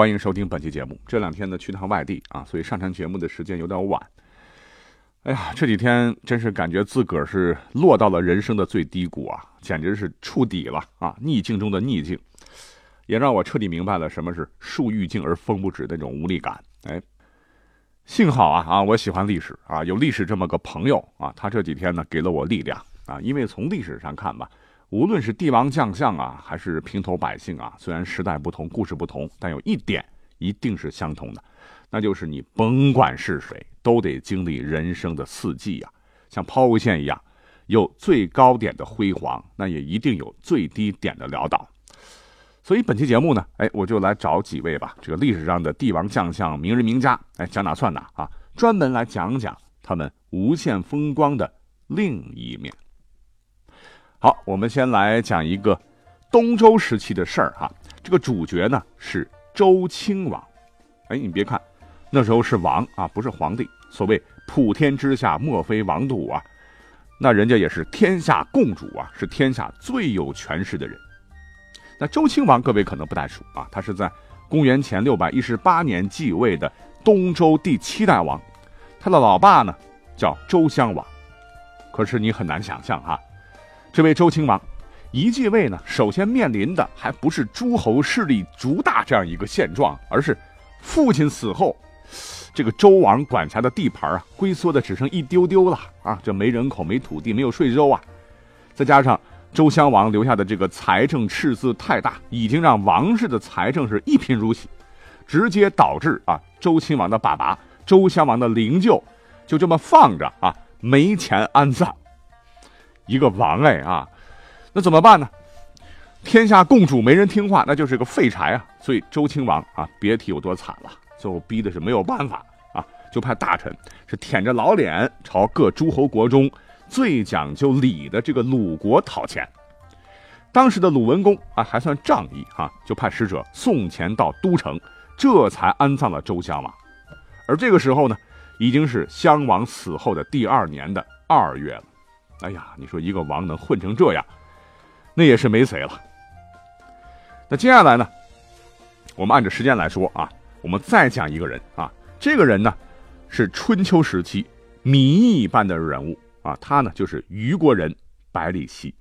欢迎收听本期节目。这两天呢去趟外地啊，所以上传节目的时间有点晚。哎呀，这几天真是感觉自个儿是落到了人生的最低谷啊，简直是触底了啊！逆境中的逆境，也让我彻底明白了什么是树欲静而风不止的那种无力感。哎，幸好啊啊，我喜欢历史啊，有历史这么个朋友啊，他这几天呢给了我力量啊，因为从历史上看吧。无论是帝王将相啊，还是平头百姓啊，虽然时代不同，故事不同，但有一点一定是相同的，那就是你甭管是谁，都得经历人生的四季呀，像抛物线一样，有最高点的辉煌，那也一定有最低点的潦倒。所以本期节目呢，哎，我就来找几位吧，这个历史上的帝王将相、名人名家，哎，讲哪算哪啊，专门来讲讲他们无限风光的另一面。好，我们先来讲一个东周时期的事儿哈。这个主角呢是周亲王。哎，你别看那时候是王啊，不是皇帝。所谓普天之下莫非王土啊，那人家也是天下共主啊，是天下最有权势的人。那周亲王各位可能不太熟啊，他是在公元前六百一十八年继位的东周第七代王，他的老爸呢叫周襄王。可是你很难想象哈。这位周亲王一继位呢，首先面临的还不是诸侯势力逐大这样一个现状，而是父亲死后，这个周王管辖的地盘啊，龟缩的只剩一丢丢了啊！这没人口、没土地、没有税收啊！再加上周襄王留下的这个财政赤字太大，已经让王室的财政是一贫如洗，直接导致啊，周亲王的爸爸周襄王的灵柩就这么放着啊，没钱安葬。一个王哎啊，那怎么办呢？天下共主没人听话，那就是个废柴啊！所以周亲王啊，别提有多惨了。最后逼的是没有办法啊，就派大臣是舔着老脸朝各诸侯国中最讲究礼的这个鲁国讨钱。当时的鲁文公啊，还算仗义哈，就派使者送钱到都城，这才安葬了周襄王。而这个时候呢，已经是襄王死后的第二年的二月了。哎呀，你说一个王能混成这样，那也是没谁了。那接下来呢，我们按照时间来说啊，我们再讲一个人啊，这个人呢是春秋时期谜一般的人物啊，他呢就是虞国人百里奚。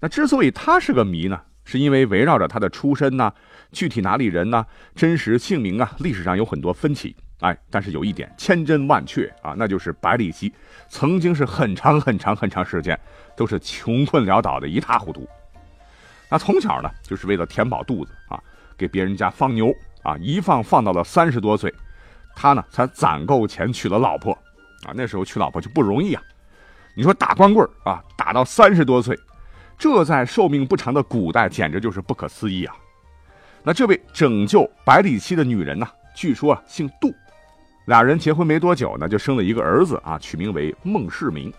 那之所以他是个谜呢，是因为围绕着他的出身呢，具体哪里人呢，真实姓名啊，历史上有很多分歧。哎，但是有一点千真万确啊，那就是百里奚曾经是很长很长很长时间都是穷困潦倒的一塌糊涂。那从小呢，就是为了填饱肚子啊，给别人家放牛啊，一放放到了三十多岁，他呢才攒够钱娶了老婆啊。那时候娶老婆就不容易啊。你说打光棍啊，打到三十多岁，这在寿命不长的古代简直就是不可思议啊。那这位拯救百里奚的女人呢，据说啊姓杜。俩人结婚没多久呢，就生了一个儿子啊，取名为孟世明。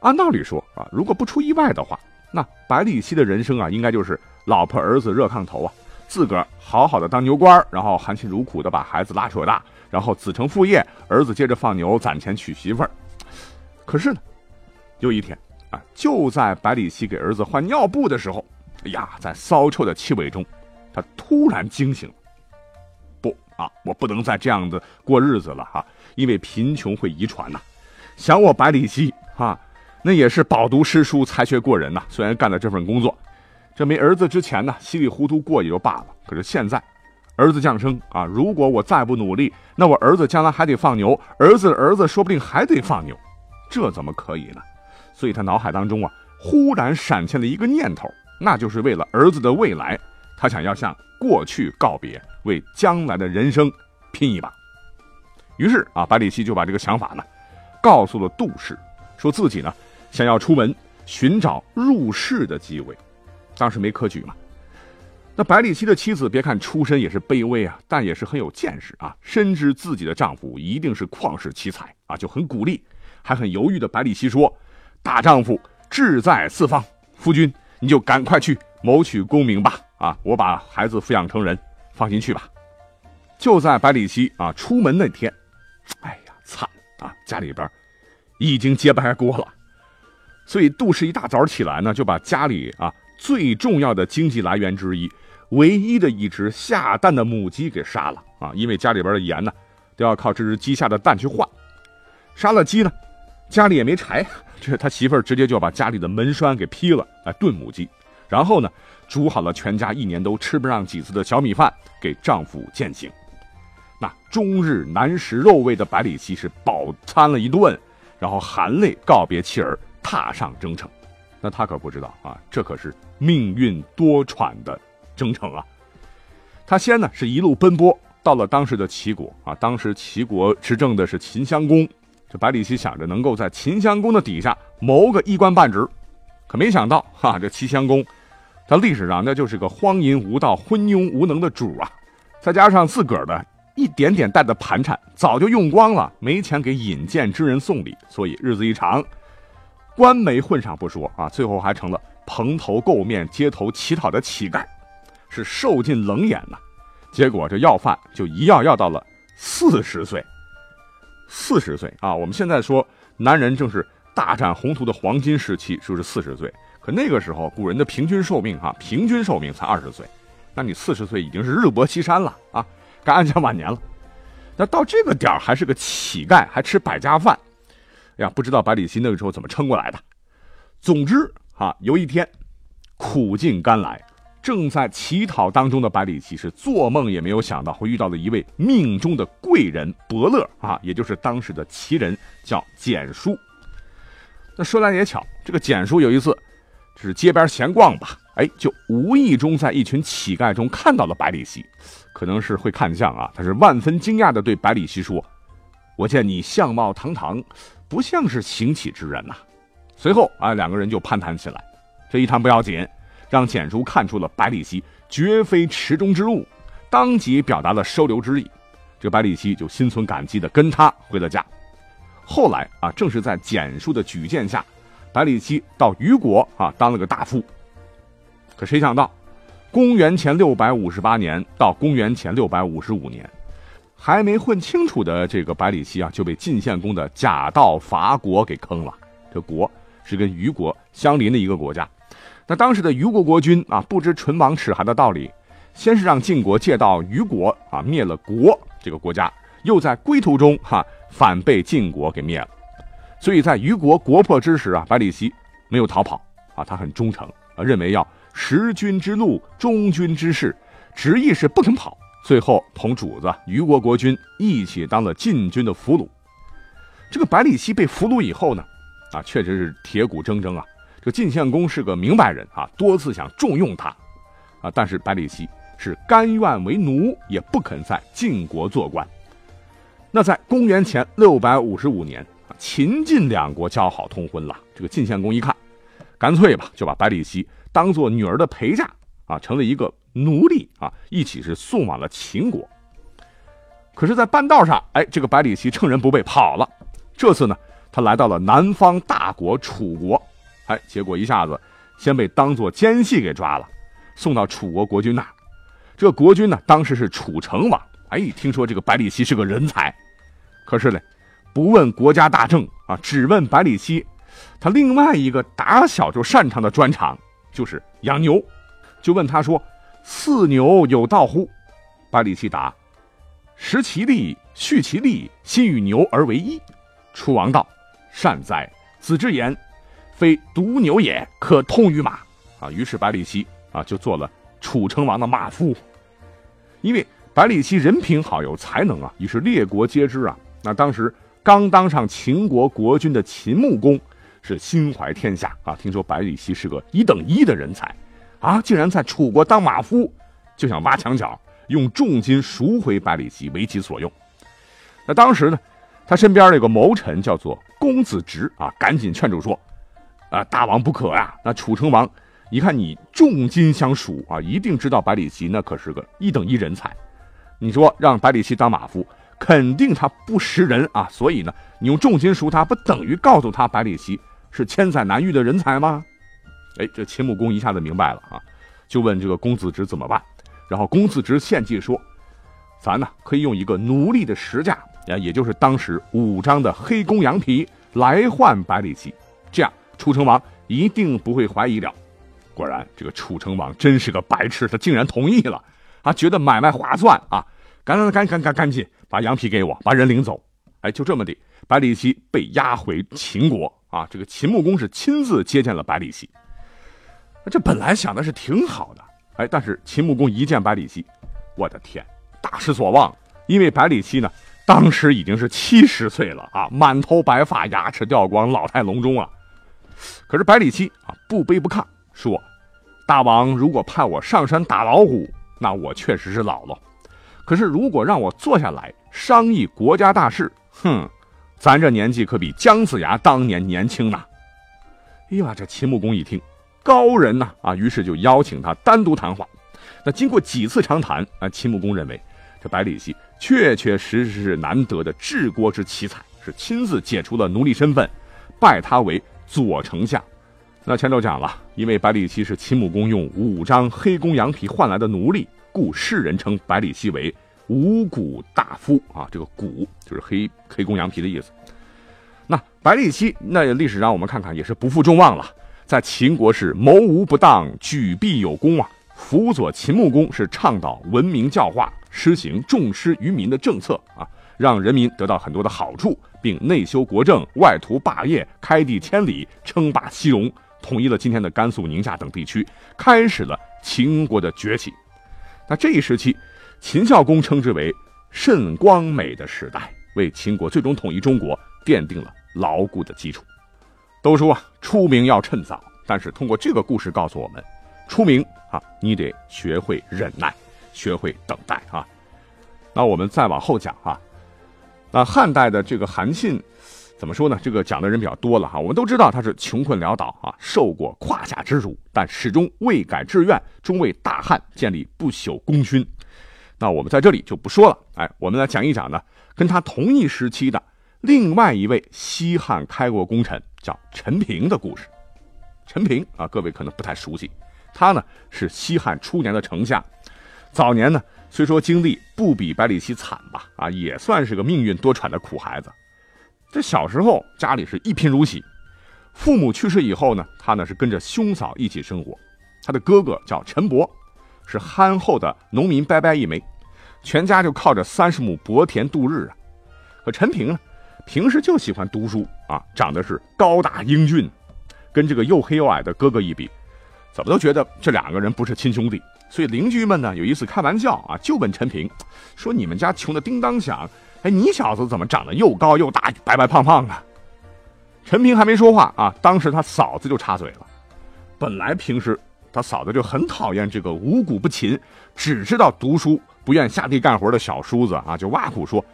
按道理说啊，如果不出意外的话，那百里奚的人生啊，应该就是老婆儿子热炕头啊，自个儿好好的当牛官，然后含辛茹苦的把孩子拉扯大，然后子承父业，儿子接着放牛攒钱娶媳妇儿。可是呢，有一天啊，就在百里奚给儿子换尿布的时候，哎呀，在骚臭的气味中，他突然惊醒。啊，我不能再这样子过日子了哈，因为贫穷会遗传呐。想我百里奚啊，那也是饱读诗书、才学过人呐。虽然干了这份工作，这没儿子之前呢，稀里糊涂过也就罢了。可是现在，儿子降生啊，如果我再不努力，那我儿子将来还得放牛，儿子的儿子说不定还得放牛，这怎么可以呢？所以他脑海当中啊，忽然闪现了一个念头，那就是为了儿子的未来。他想要向过去告别，为将来的人生拼一把。于是啊，百里奚就把这个想法呢，告诉了杜氏，说自己呢想要出门寻找入仕的机会。当时没科举嘛。那百里奚的妻子，别看出身也是卑微啊，但也是很有见识啊，深知自己的丈夫一定是旷世奇才啊，就很鼓励，还很犹豫的百里奚说：“大丈夫志在四方，夫君你就赶快去谋取功名吧，啊，我把孩子抚养成人，放心去吧。”就在百里奚啊出门那天，哎呀，惨啊，家里边已经揭不开锅了，所以杜氏一大早起来呢，就把家里啊最重要的经济来源之一。唯一的一只下蛋的母鸡给杀了啊！因为家里边的盐呢，都要靠这只鸡下的蛋去换。杀了鸡呢，家里也没柴，这他媳妇儿直接就把家里的门栓给劈了来炖母鸡，然后呢，煮好了全家一年都吃不上几次的小米饭给丈夫践行。那终日难食肉味的百里奚是饱餐了一顿，然后含泪告别妻儿，踏上征程。那他可不知道啊，这可是命运多舛的。征程啊，他先呢是一路奔波到了当时的齐国啊，当时齐国执政的是秦襄公，这百里奚想着能够在秦襄公的底下谋个一官半职，可没想到哈，这齐襄公他历史上那就是个荒淫无道、昏庸无能的主啊，再加上自个儿的一点点带的盘缠早就用光了，没钱给引荐之人送礼，所以日子一长，官没混上不说啊，最后还成了蓬头垢面、街头乞讨的乞丐。是受尽冷眼呐，结果这要饭就一要要到了四十岁。四十岁啊，我们现在说男人正是大展宏图的黄金时期，就是四十岁。可那个时候古人的平均寿命哈，平均寿命才二十岁，那你四十岁已经是日薄西山了啊，该安享晚年了。那到这个点儿还是个乞丐，还吃百家饭，哎呀，不知道百里奚那个时候怎么撑过来的。总之啊，有一天苦尽甘来。正在乞讨当中的百里奚是做梦也没有想到会遇到了一位命中的贵人伯乐啊，也就是当时的奇人叫简叔。那说来也巧，这个简叔有一次是街边闲逛吧，哎，就无意中在一群乞丐中看到了百里奚，可能是会看相啊，他是万分惊讶的对百里奚说：“我见你相貌堂堂，不像是行乞之人呐。”随后啊，两个人就攀谈起来，这一谈不要紧。让简叔看出了百里奚绝非池中之物，当即表达了收留之意。这百里奚就心存感激的跟他回了家。后来啊，正是在简叔的举荐下，百里奚到虞国啊当了个大夫。可谁想到，公元前六百五十八年到公元前六百五十五年，还没混清楚的这个百里奚啊，就被晋献公的假道伐国给坑了。这国是跟虞国相邻的一个国家。那当时的虞国国君啊，不知唇亡齿寒的道理，先是让晋国借道虞国啊灭了国这个国家，又在归途中哈反被晋国给灭了。所以在虞国国破之时啊，百里奚没有逃跑啊，他很忠诚啊，认为要识君之路，忠君之事，执意是不肯跑。最后同主子虞国国君一起当了晋军的俘虏。这个百里奚被俘虏以后呢，啊，确实是铁骨铮铮啊。这晋献公是个明白人啊，多次想重用他，啊，但是百里奚是甘愿为奴，也不肯在晋国做官。那在公元前六百五十五年，秦晋两国交好通婚了。这个晋献公一看，干脆吧，就把百里奚当做女儿的陪嫁啊，成了一个奴隶啊，一起是送往了秦国。可是，在半道上，哎，这个百里奚趁人不备跑了。这次呢，他来到了南方大国楚国。哎，结果一下子，先被当做奸细给抓了，送到楚国国君那。这国君呢，当时是楚成王。哎，听说这个百里奚是个人才，可是呢，不问国家大政啊，只问百里奚。他另外一个打小就擅长的专长就是养牛，就问他说：“饲牛有道乎？”百里奚答：“食其力，畜其力，心与牛而为一。”楚王道：“善哉，子之言。”非独牛也，可通于马啊！于是百里奚啊就做了楚成王的马夫。因为百里奚人品好，有才能啊，于是列国皆知啊。那当时刚当上秦国国君的秦穆公是心怀天下啊，听说百里奚是个一等一的人才啊，竟然在楚国当马夫，就想挖墙脚，用重金赎回百里奚为其所用。那当时呢，他身边有个谋臣叫做公子直啊，赶紧劝住说。啊，大王不可呀！那楚成王一看你重金相属啊，一定知道百里奚那可是个一等一人才。你说让百里奚当马夫，肯定他不识人啊。所以呢，你用重金赎他，不等于告诉他百里奚是千载难遇的人才吗？哎，这秦穆公一下子明白了啊，就问这个公子职怎么办。然后公子职献计说：“咱呢可以用一个奴隶的实价，啊，也就是当时五张的黑公羊皮来换百里奚，这样楚成王一定不会怀疑了。”果然，这个楚成王真是个白痴，他竟然同意了，啊，觉得买卖划算啊，赶赶赶赶赶赶紧把羊皮给我，把人领走。哎，就这么的，百里奚被押回秦国啊。这个秦穆公是亲自接见了百里奚。这本来想的是挺好的，哎，但是秦穆公一见百里奚，我的天，大失所望，因为百里奚呢，当时已经是七十岁了啊，满头白发，牙齿掉光，老态龙钟啊。可是百里奚啊，不卑不亢。说：“大王如果派我上山打老虎，那我确实是老了。可是如果让我坐下来商议国家大事，哼，咱这年纪可比姜子牙当年年轻呐。”哎呀，这秦穆公一听，高人呐啊，于是就邀请他单独谈话。那经过几次长谈啊，秦穆公认为这百里奚确确实实是难得的治国之奇才，是亲自解除了奴隶身份，拜他为左丞相。那前头讲了，因为百里奚是秦穆公用五张黑公羊皮换来的奴隶，故世人称百里奚为五谷大夫啊。这个“谷”就是黑黑公羊皮的意思。那百里奚，那历史上我们看看也是不负众望了，在秦国是谋无不当，举必有功啊。辅佐秦穆公是倡导文明教化，施行重施于民的政策啊，让人民得到很多的好处，并内修国政，外图霸业，开地千里，称霸西戎。统一了今天的甘肃、宁夏等地区，开始了秦国的崛起。那这一时期，秦孝公称之为甚光美的时代，为秦国最终统一中国奠定了牢固的基础。都说啊，出名要趁早，但是通过这个故事告诉我们，出名啊，你得学会忍耐，学会等待啊。那我们再往后讲啊，那汉代的这个韩信。怎么说呢？这个讲的人比较多了哈。我们都知道他是穷困潦倒啊，受过胯下之辱，但始终未改志愿，终为大汉建立不朽功勋。那我们在这里就不说了。哎，我们来讲一讲呢，跟他同一时期的另外一位西汉开国功臣，叫陈平的故事。陈平啊，各位可能不太熟悉，他呢是西汉初年的丞相，早年呢虽说经历不比百里奚惨吧，啊，也算是个命运多舛的苦孩子。这小时候家里是一贫如洗，父母去世以后呢，他呢是跟着兄嫂一起生活。他的哥哥叫陈伯，是憨厚的农民伯伯一枚，全家就靠着三十亩薄田度日啊。可陈平呢，平时就喜欢读书啊，长得是高大英俊，跟这个又黑又矮的哥哥一比，怎么都觉得这两个人不是亲兄弟。所以邻居们呢有一次开玩笑啊，就问陈平说：“你们家穷的叮当响。”哎，你小子怎么长得又高又大、白白胖胖的？陈平还没说话啊，当时他嫂子就插嘴了。本来平时他嫂子就很讨厌这个五谷不勤、只知道读书不愿下地干活的小叔子啊，就挖苦说，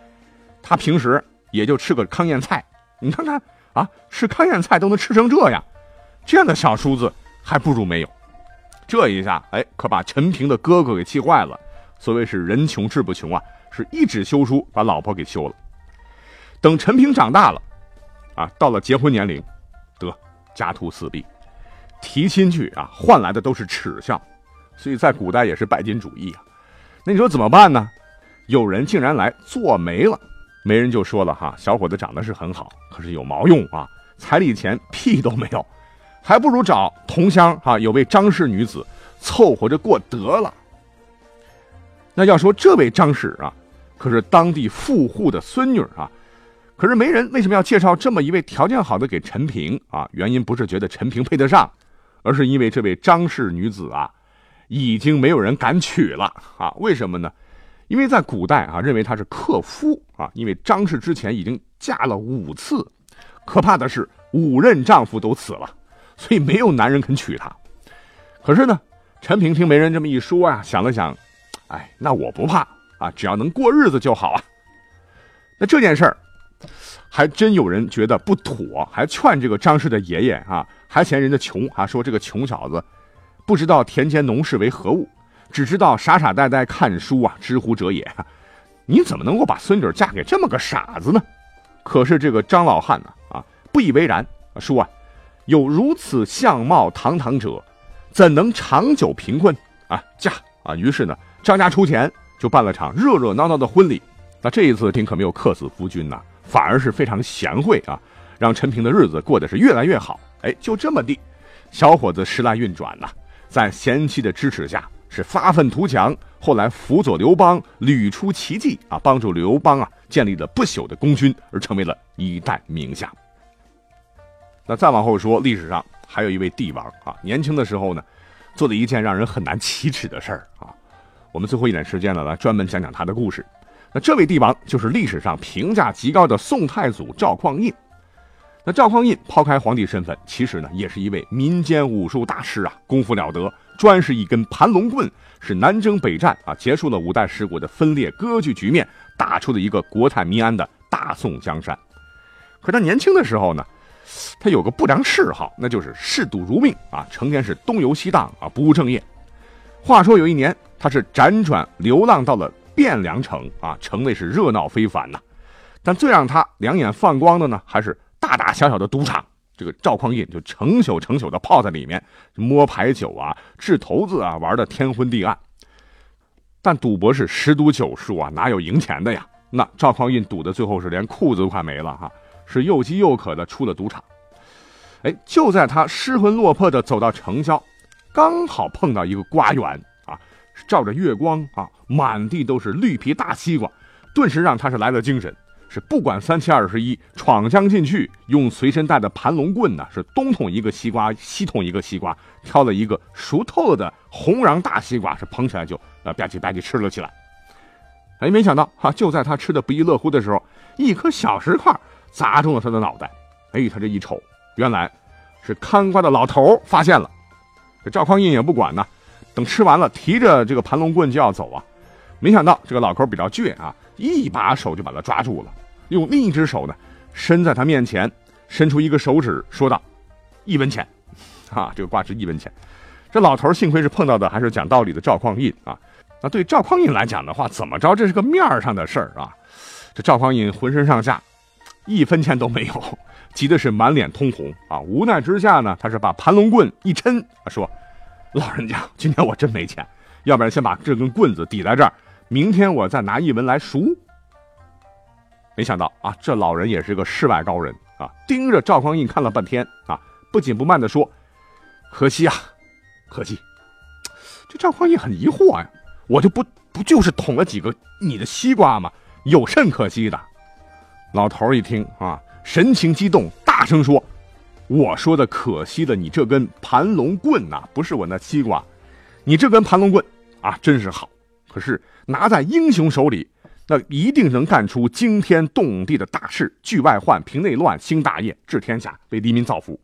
他平时也就吃个糠咽菜。你看看啊，吃糠咽菜都能吃成这样，这样的小叔子还不如没有。这一下，哎，可把陈平的哥哥给气坏了。所谓是人穷志不穷啊。是一纸休书把老婆给休了。等陈平长大了，啊，到了结婚年龄，得家徒四壁，提亲去啊，换来的都是耻笑。所以在古代也是拜金主义啊。那你说怎么办呢？有人竟然来做媒了。媒人就说了哈，小伙子长得是很好，可是有毛用啊，彩礼钱屁都没有，还不如找同乡哈，有位张氏女子凑合着过得了。那要说这位张氏啊。可是当地富户的孙女啊，可是媒人为什么要介绍这么一位条件好的给陈平啊？原因不是觉得陈平配得上，而是因为这位张氏女子啊，已经没有人敢娶了啊？为什么呢？因为在古代啊，认为她是克夫啊，因为张氏之前已经嫁了五次，可怕的是五任丈夫都死了，所以没有男人肯娶她。可是呢，陈平听媒人这么一说啊，想了想，哎，那我不怕。啊，只要能过日子就好啊。那这件事儿，还真有人觉得不妥，还劝这个张氏的爷爷啊，还嫌人家穷啊，说这个穷小子，不知道田间农事为何物，只知道傻傻呆呆看书啊，知乎者也。你怎么能够把孙女嫁给这么个傻子呢？可是这个张老汉呢，啊，不以为然，说啊，有如此相貌堂堂者，怎能长久贫困啊？嫁啊！于是呢，张家出钱就办了场热热闹闹的婚礼。那这一次丁可没有克死夫君呐，反而是非常贤惠啊，让陈平的日子过得是越来越好。哎，就这么地，小伙子时来运转呐，在贤妻的支持下。是发愤图强，后来辅佐刘邦屡出奇迹啊，帮助刘邦啊建立了不朽的功勋，而成为了一代名相。那再往后说，历史上还有一位帝王啊，年轻的时候呢，做了一件让人很难启齿的事儿啊。我们最后一点时间呢，来专门讲讲他的故事。那这位帝王就是历史上评价极高的宋太祖赵匡胤。那赵匡胤抛开皇帝身份，其实呢，也是一位民间武术大师啊，功夫了得。专是一根盘龙棍，是南征北战啊，结束了五代十国的分裂割据局面，打出了一个国泰民安的大宋江山。可他年轻的时候呢，他有个不良嗜好，那就是嗜赌如命啊，成天是东游西荡啊，不务正业。话说有一年，他是辗转流浪到了汴梁城啊，城内是热闹非凡呐。但最让他两眼放光的呢，还是大大小小的赌场。这个赵匡胤就成宿成宿的泡在里面，摸牌九啊，掷骰子啊，玩的天昏地暗。但赌博是十赌九输啊，哪有赢钱的呀？那赵匡胤赌的最后是连裤子都快没了哈，是又饥又渴的出了赌场。哎，就在他失魂落魄的走到城郊，刚好碰到一个瓜园啊，照着月光啊，满地都是绿皮大西瓜，顿时让他是来了精神。是不管三七二十一，闯将进去，用随身带的盘龙棍呢，是东捅一个西瓜，西捅一个西瓜，挑了一个熟透的红瓤大西瓜，是捧起来就啊吧唧吧唧吃了起来。哎，没想到哈，就在他吃的不亦乐乎的时候，一颗小石块砸中了他的脑袋。哎，他这一瞅，原来是看瓜的老头发现了。这赵匡胤也不管呢，等吃完了，提着这个盘龙棍就要走啊。没想到这个老头比较倔啊。一把手就把他抓住了，用另一只手呢，伸在他面前，伸出一个手指，说道：“一文钱，啊，这个挂是一文钱。”这老头幸亏是碰到的还是讲道理的赵匡胤啊。那对赵匡胤来讲的话，怎么着这是个面上的事儿啊。这赵匡胤浑身上下一分钱都没有，急的是满脸通红啊。无奈之下呢，他是把盘龙棍一抻，说：“老人家，今天我真没钱，要不然先把这根棍子抵在这儿。”明天我再拿一文来赎。没想到啊，这老人也是个世外高人啊，盯着赵匡胤看了半天啊，不紧不慢的说：“可惜啊，可惜。”这赵匡胤很疑惑呀，我就不不就是捅了几个你的西瓜吗？有甚可惜的？老头一听啊，神情激动，大声说：“我说的可惜的，你这根盘龙棍呐，不是我那西瓜，你这根盘龙棍啊，真是好。可是。”拿在英雄手里，那一定能干出惊天动地的大事，拒外患，平内乱，兴大业，治天下，为黎民造福。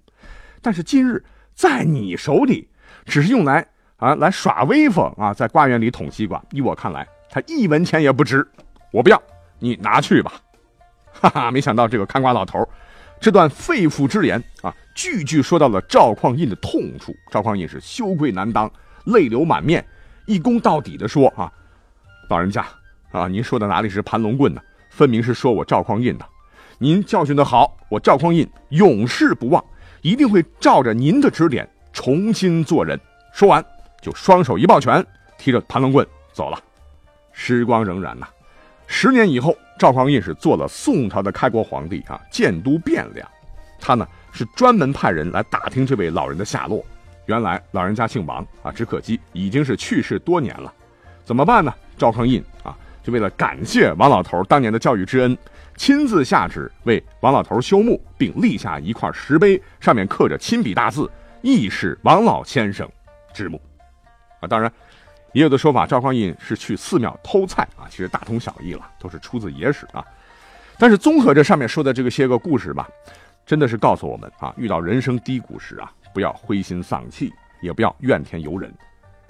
但是今日在你手里，只是用来啊来耍威风啊，在瓜园里捅西瓜。依我看来，他一文钱也不值。我不要，你拿去吧。哈哈，没想到这个看瓜老头，这段肺腑之言啊，句句说到了赵匡胤的痛处。赵匡胤是羞愧难当，泪流满面，一躬到底的说啊。老人家，啊，您说的哪里是盘龙棍呢？分明是说我赵匡胤的。您教训的好，我赵匡胤永世不忘，一定会照着您的指点重新做人。说完，就双手一抱拳，提着盘龙棍走了。时光荏苒呐，十年以后，赵匡胤是做了宋朝的开国皇帝啊，建都汴梁。他呢是专门派人来打听这位老人的下落。原来老人家姓王啊，只可惜已经是去世多年了。怎么办呢？赵匡胤啊，就为了感谢王老头当年的教育之恩，亲自下旨为王老头修墓，并立下一块石碑，上面刻着亲笔大字“义士王老先生之墓”。啊，当然，也有的说法赵匡胤是去寺庙偷菜啊，其实大同小异了，都是出自野史啊。但是综合这上面说的这个些个故事吧，真的是告诉我们啊，遇到人生低谷时啊，不要灰心丧气，也不要怨天尤人。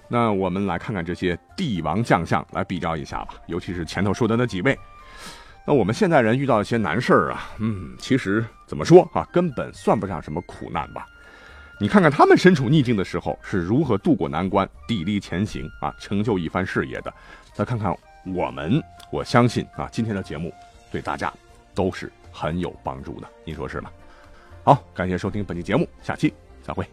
那我们来看看这些帝王将相，来比较一下吧。尤其是前头说的那几位。那我们现代人遇到一些难事儿啊，嗯，其实怎么说啊，根本算不上什么苦难吧。你看看他们身处逆境的时候是如何渡过难关、砥砺前行啊，成就一番事业的。再看看我们，我相信啊，今天的节目对大家都是很有帮助的，你说是吗？好，感谢收听本期节目，下期再会。